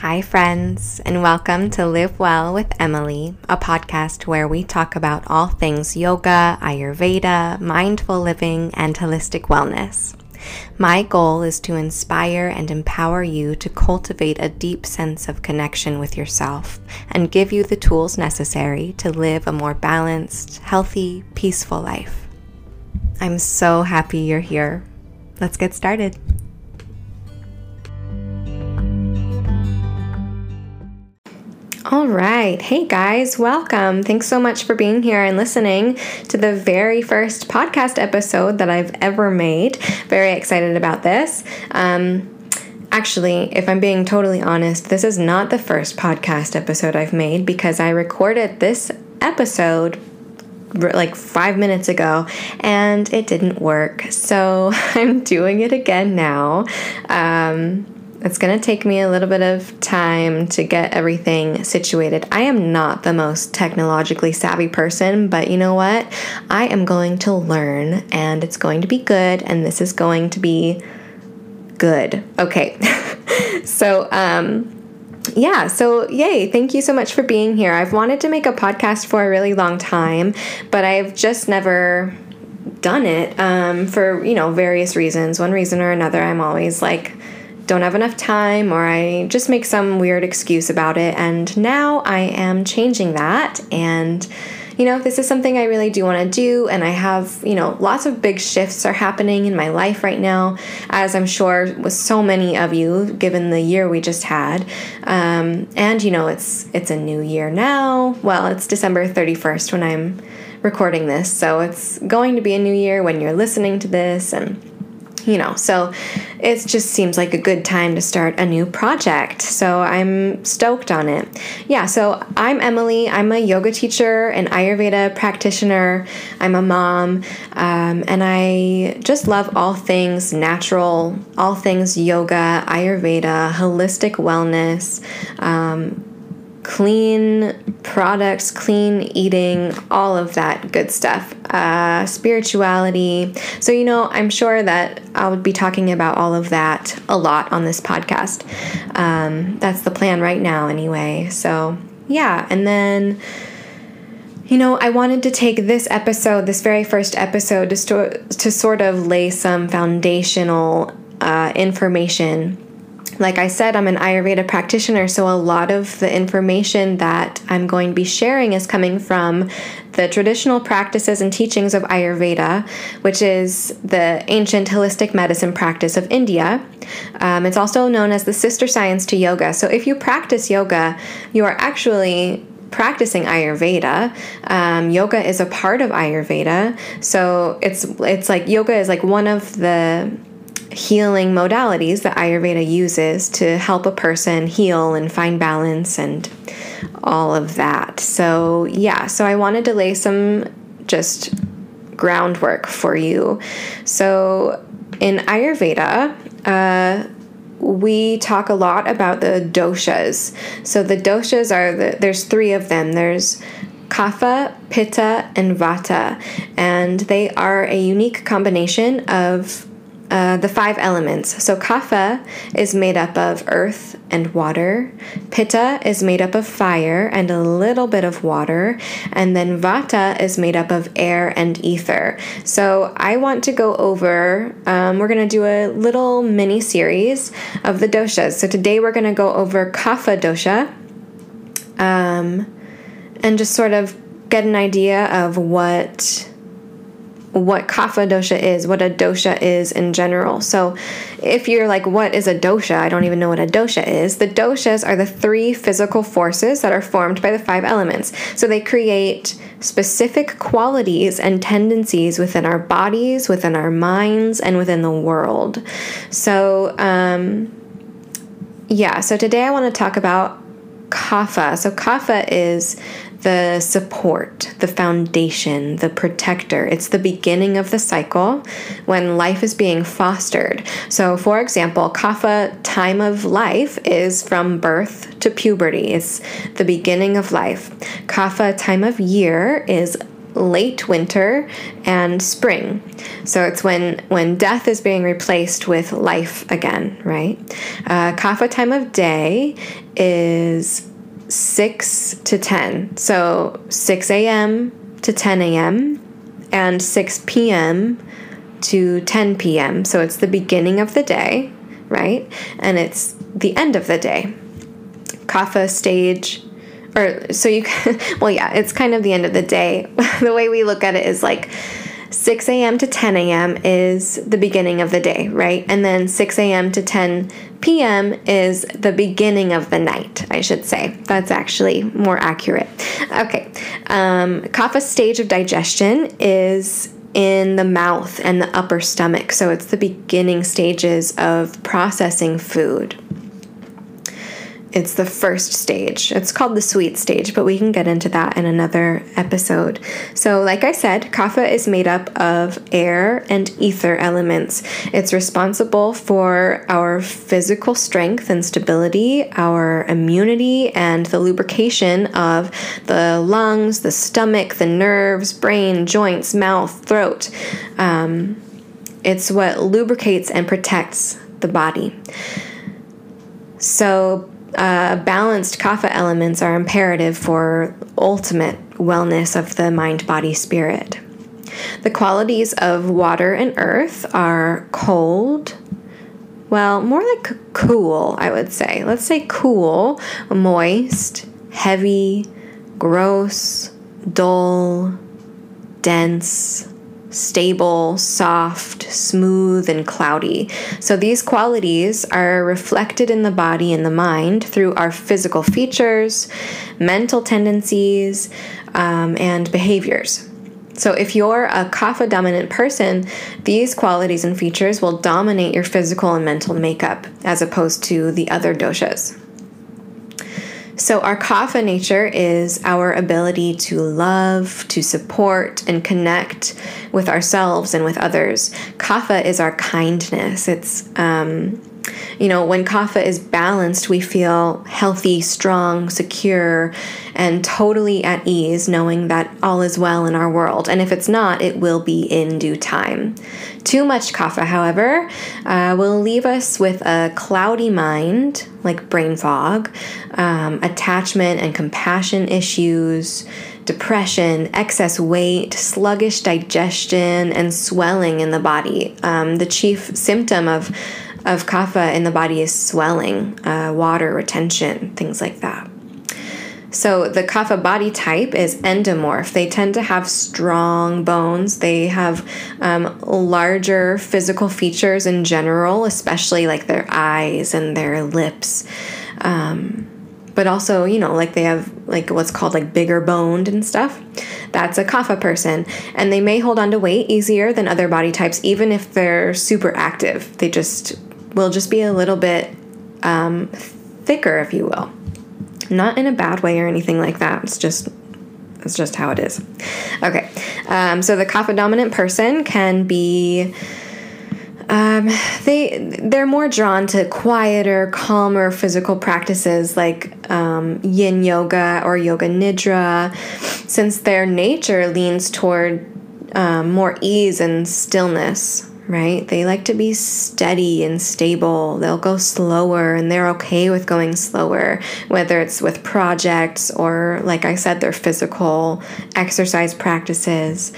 Hi, friends, and welcome to Live Well with Emily, a podcast where we talk about all things yoga, Ayurveda, mindful living, and holistic wellness. My goal is to inspire and empower you to cultivate a deep sense of connection with yourself and give you the tools necessary to live a more balanced, healthy, peaceful life. I'm so happy you're here. Let's get started. All right. Hey guys, welcome. Thanks so much for being here and listening to the very first podcast episode that I've ever made. Very excited about this. Um, Actually, if I'm being totally honest, this is not the first podcast episode I've made because I recorded this episode like five minutes ago and it didn't work. So I'm doing it again now. Um, it's going to take me a little bit of time to get everything situated. I am not the most technologically savvy person, but you know what? I am going to learn and it's going to be good and this is going to be good. Okay. so, um, yeah, so yay, thank you so much for being here. I've wanted to make a podcast for a really long time, but I've just never done it um, for, you know, various reasons. One reason or another, I'm always like, don't have enough time or I just make some weird excuse about it. And now I am changing that. And, you know, this is something I really do want to do. And I have, you know, lots of big shifts are happening in my life right now, as I'm sure with so many of you, given the year we just had. Um, and, you know, it's, it's a new year now. Well, it's December 31st when I'm recording this. So it's going to be a new year when you're listening to this. And, you know, so it just seems like a good time to start a new project. So I'm stoked on it. Yeah, so I'm Emily. I'm a yoga teacher, an Ayurveda practitioner. I'm a mom, um, and I just love all things natural, all things yoga, Ayurveda, holistic wellness. Um, clean products, clean eating, all of that good stuff, uh, spirituality. So, you know, I'm sure that I would be talking about all of that a lot on this podcast. Um, that's the plan right now, anyway. So, yeah. And then. You know, I wanted to take this episode, this very first episode, to, sto- to sort of lay some foundational uh, information like I said, I'm an Ayurveda practitioner, so a lot of the information that I'm going to be sharing is coming from the traditional practices and teachings of Ayurveda, which is the ancient holistic medicine practice of India. Um, it's also known as the sister science to yoga. So if you practice yoga, you are actually practicing Ayurveda. Um, yoga is a part of Ayurveda, so it's it's like yoga is like one of the healing modalities that Ayurveda uses to help a person heal and find balance and all of that. So, yeah, so I wanted to lay some just groundwork for you. So, in Ayurveda, uh, we talk a lot about the doshas. So, the doshas are the, there's three of them. There's Kapha, Pitta, and Vata, and they are a unique combination of uh, the five elements. So, kapha is made up of earth and water, pitta is made up of fire and a little bit of water, and then vata is made up of air and ether. So, I want to go over, um, we're going to do a little mini series of the doshas. So, today we're going to go over kapha dosha um, and just sort of get an idea of what what kapha dosha is, what a dosha is in general. So, if you're like, what is a dosha? I don't even know what a dosha is. The doshas are the three physical forces that are formed by the five elements. So, they create specific qualities and tendencies within our bodies, within our minds, and within the world. So, um, yeah, so today I want to talk about kapha. So, kapha is the support, the foundation, the protector. It's the beginning of the cycle when life is being fostered. So, for example, kapha time of life is from birth to puberty, it's the beginning of life. Kapha time of year is late winter and spring. So it's when when death is being replaced with life again, right? Uh, kapha time of day is 6 to 10. So 6 a.m. to 10 a.m. and 6 p.m. to 10 p.m. So it's the beginning of the day, right? And it's the end of the day. Kapha stage or so you can, well yeah it's kind of the end of the day the way we look at it is like 6 a.m. to 10 a.m. is the beginning of the day, right? And then 6 a.m. to 10 p.m. is the beginning of the night, I should say. That's actually more accurate. Okay. Um, kapha stage of digestion is in the mouth and the upper stomach. So it's the beginning stages of processing food. It's the first stage. It's called the sweet stage, but we can get into that in another episode. So, like I said, kapha is made up of air and ether elements. It's responsible for our physical strength and stability, our immunity, and the lubrication of the lungs, the stomach, the nerves, brain, joints, mouth, throat. Um, it's what lubricates and protects the body. So, uh, balanced kapha elements are imperative for ultimate wellness of the mind, body, spirit. The qualities of water and earth are cold, well, more like cool, I would say. Let's say cool, moist, heavy, gross, dull, dense, stable, soft, smooth, and cloudy. So these qualities are reflected in the body and the mind through our physical features, mental tendencies, um, and behaviors. So, if you're a kapha dominant person, these qualities and features will dominate your physical and mental makeup as opposed to the other doshas. So, our kapha nature is our ability to love, to support, and connect with ourselves and with others. Kapha is our kindness. It's, um, you know, when kapha is balanced, we feel healthy, strong, secure, and totally at ease, knowing that all is well in our world. And if it's not, it will be in due time. Too much kapha, however, uh, will leave us with a cloudy mind, like brain fog, um, attachment and compassion issues, depression, excess weight, sluggish digestion, and swelling in the body. Um, the chief symptom of of kapha in the body is swelling, uh, water retention, things like that. So the kapha body type is endomorph. They tend to have strong bones. They have um, larger physical features in general, especially like their eyes and their lips. Um, but also, you know, like they have like what's called like bigger boned and stuff. That's a kapha person. And they may hold on to weight easier than other body types, even if they're super active. They just will just be a little bit um, thicker, if you will. Not in a bad way or anything like that. It's just it's just how it is. Okay, um, so the kapha dominant person can be. Um, they they're more drawn to quieter, calmer physical practices like um, Yin yoga or yoga nidra, since their nature leans toward um, more ease and stillness right? They like to be steady and stable. They'll go slower and they're okay with going slower, whether it's with projects or, like I said, their physical exercise practices.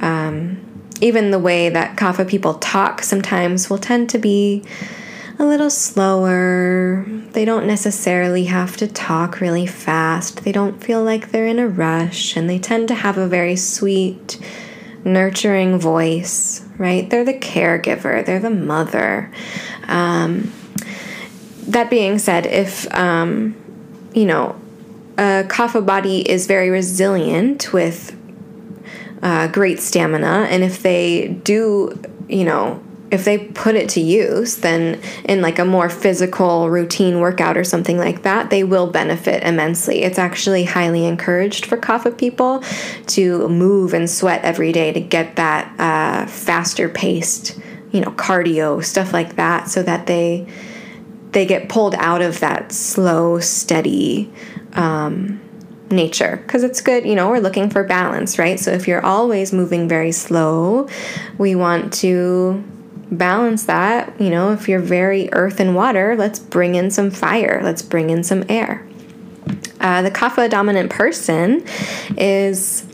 Um, even the way that kapha people talk sometimes will tend to be a little slower. They don't necessarily have to talk really fast. They don't feel like they're in a rush, and they tend to have a very sweet, nurturing voice, right? They're the caregiver, they're the mother. Um, that being said, if, um, you know, a kapha body is very resilient with uh, great stamina, and if they do, you know, if they put it to use, then in like a more physical routine workout or something like that, they will benefit immensely. It's actually highly encouraged for kapha people to move and sweat every day to get that uh, faster paced, you know, cardio stuff like that, so that they they get pulled out of that slow, steady. Um, nature because it's good, you know, we're looking for balance, right? So if you're always moving very slow, we want to balance that. You know, if you're very earth and water, let's bring in some fire, let's bring in some air. Uh, the kapha dominant person is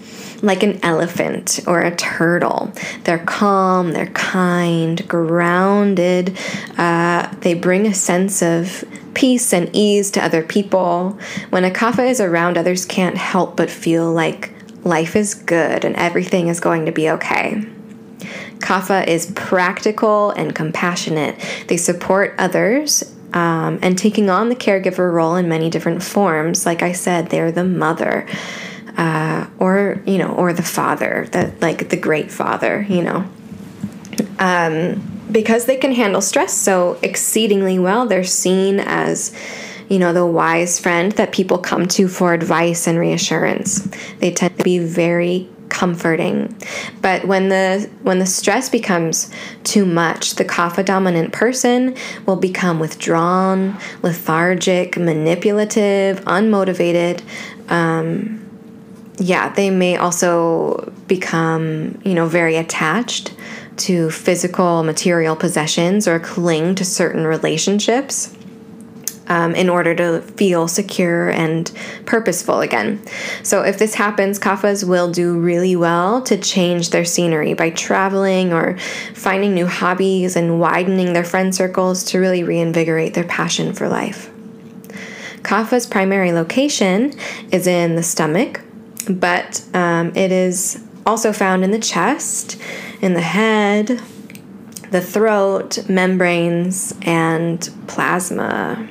like an elephant or a turtle. They're calm, they're kind, grounded. Uh, they bring a sense of peace and ease to other people. When a kapha is around, others can't help but feel like life is good and everything is going to be okay. Kapha is practical and compassionate. They support others um, and taking on the caregiver role in many different forms. Like I said, they're the mother. Uh, or you know, or the father, that like the great father, you know. Um, because they can handle stress so exceedingly well, they're seen as you know, the wise friend that people come to for advice and reassurance. They tend to be very comforting. But when the when the stress becomes too much, the kapha dominant person will become withdrawn, lethargic, manipulative, unmotivated. Um, yeah, they may also become, you know, very attached to physical material possessions or cling to certain relationships um, in order to feel secure and purposeful again. So, if this happens, kaphas will do really well to change their scenery by traveling or finding new hobbies and widening their friend circles to really reinvigorate their passion for life. Kapha's primary location is in the stomach, but um, it is also found in the chest, in the head, the throat, membranes, and plasma.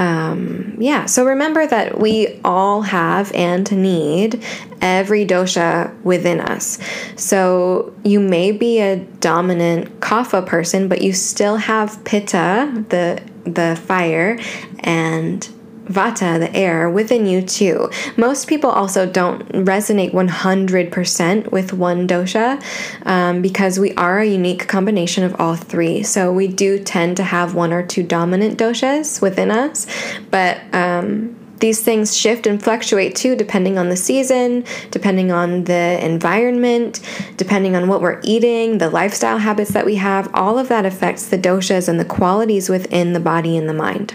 Um, yeah, so remember that we all have and need every dosha within us. So you may be a dominant kapha person, but you still have pitta, the the fire, and vata, the air, within you too. Most people also don't resonate 100% with one dosha um, because we are a unique combination of all three. So we do tend to have one or two dominant doshas within us, but um, these things shift and fluctuate too, depending on the season, depending on the environment, depending on what we're eating, the lifestyle habits that we have. All of that affects the doshas and the qualities within the body and the mind.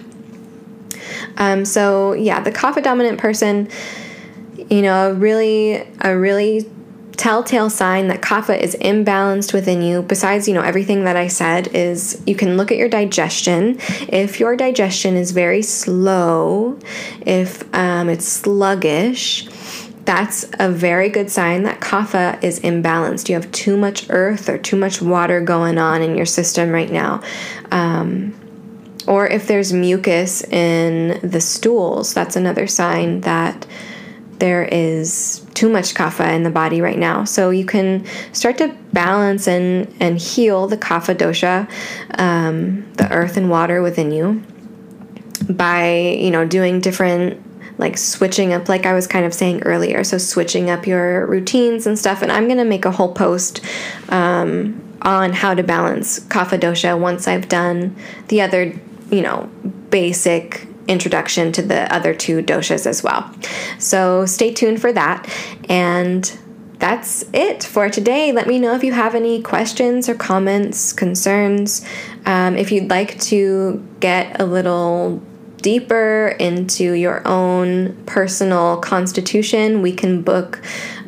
Um, so yeah, the kapha dominant person, you know, a really a really telltale sign that kapha is imbalanced within you. Besides you know everything that i said is you can look at your digestion. If your digestion is very slow if um, it's sluggish that's a very good sign that kapha is imbalanced. You have too much earth or too much water going on in your system right now. Um, or if there's mucus in the stools, that's another sign that there is too much kapha in the body right now. So you can start to balance and, and heal the kapha dosha, um, the earth and water within you, by you know doing different like switching up like i was kind of saying earlier so switching up your routines and stuff and i'm going to make a whole post um, on how to balance kapha dosha once i've done the other you know, basic introduction to the other two doshas as well. So stay tuned for that. And that's it for today. Let me know if you have any questions or comments, concerns. Um, if you'd like to get a little deeper into your own personal constitution, we can book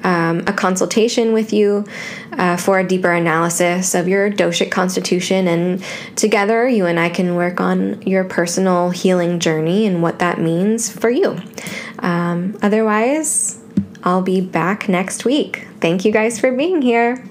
um, a consultation with you uh, for a deeper analysis of your doshic constitution. And together, you and I can work on your personal healing journey and what that means for you. Um, otherwise, I'll be back next week. Thank you guys for being here.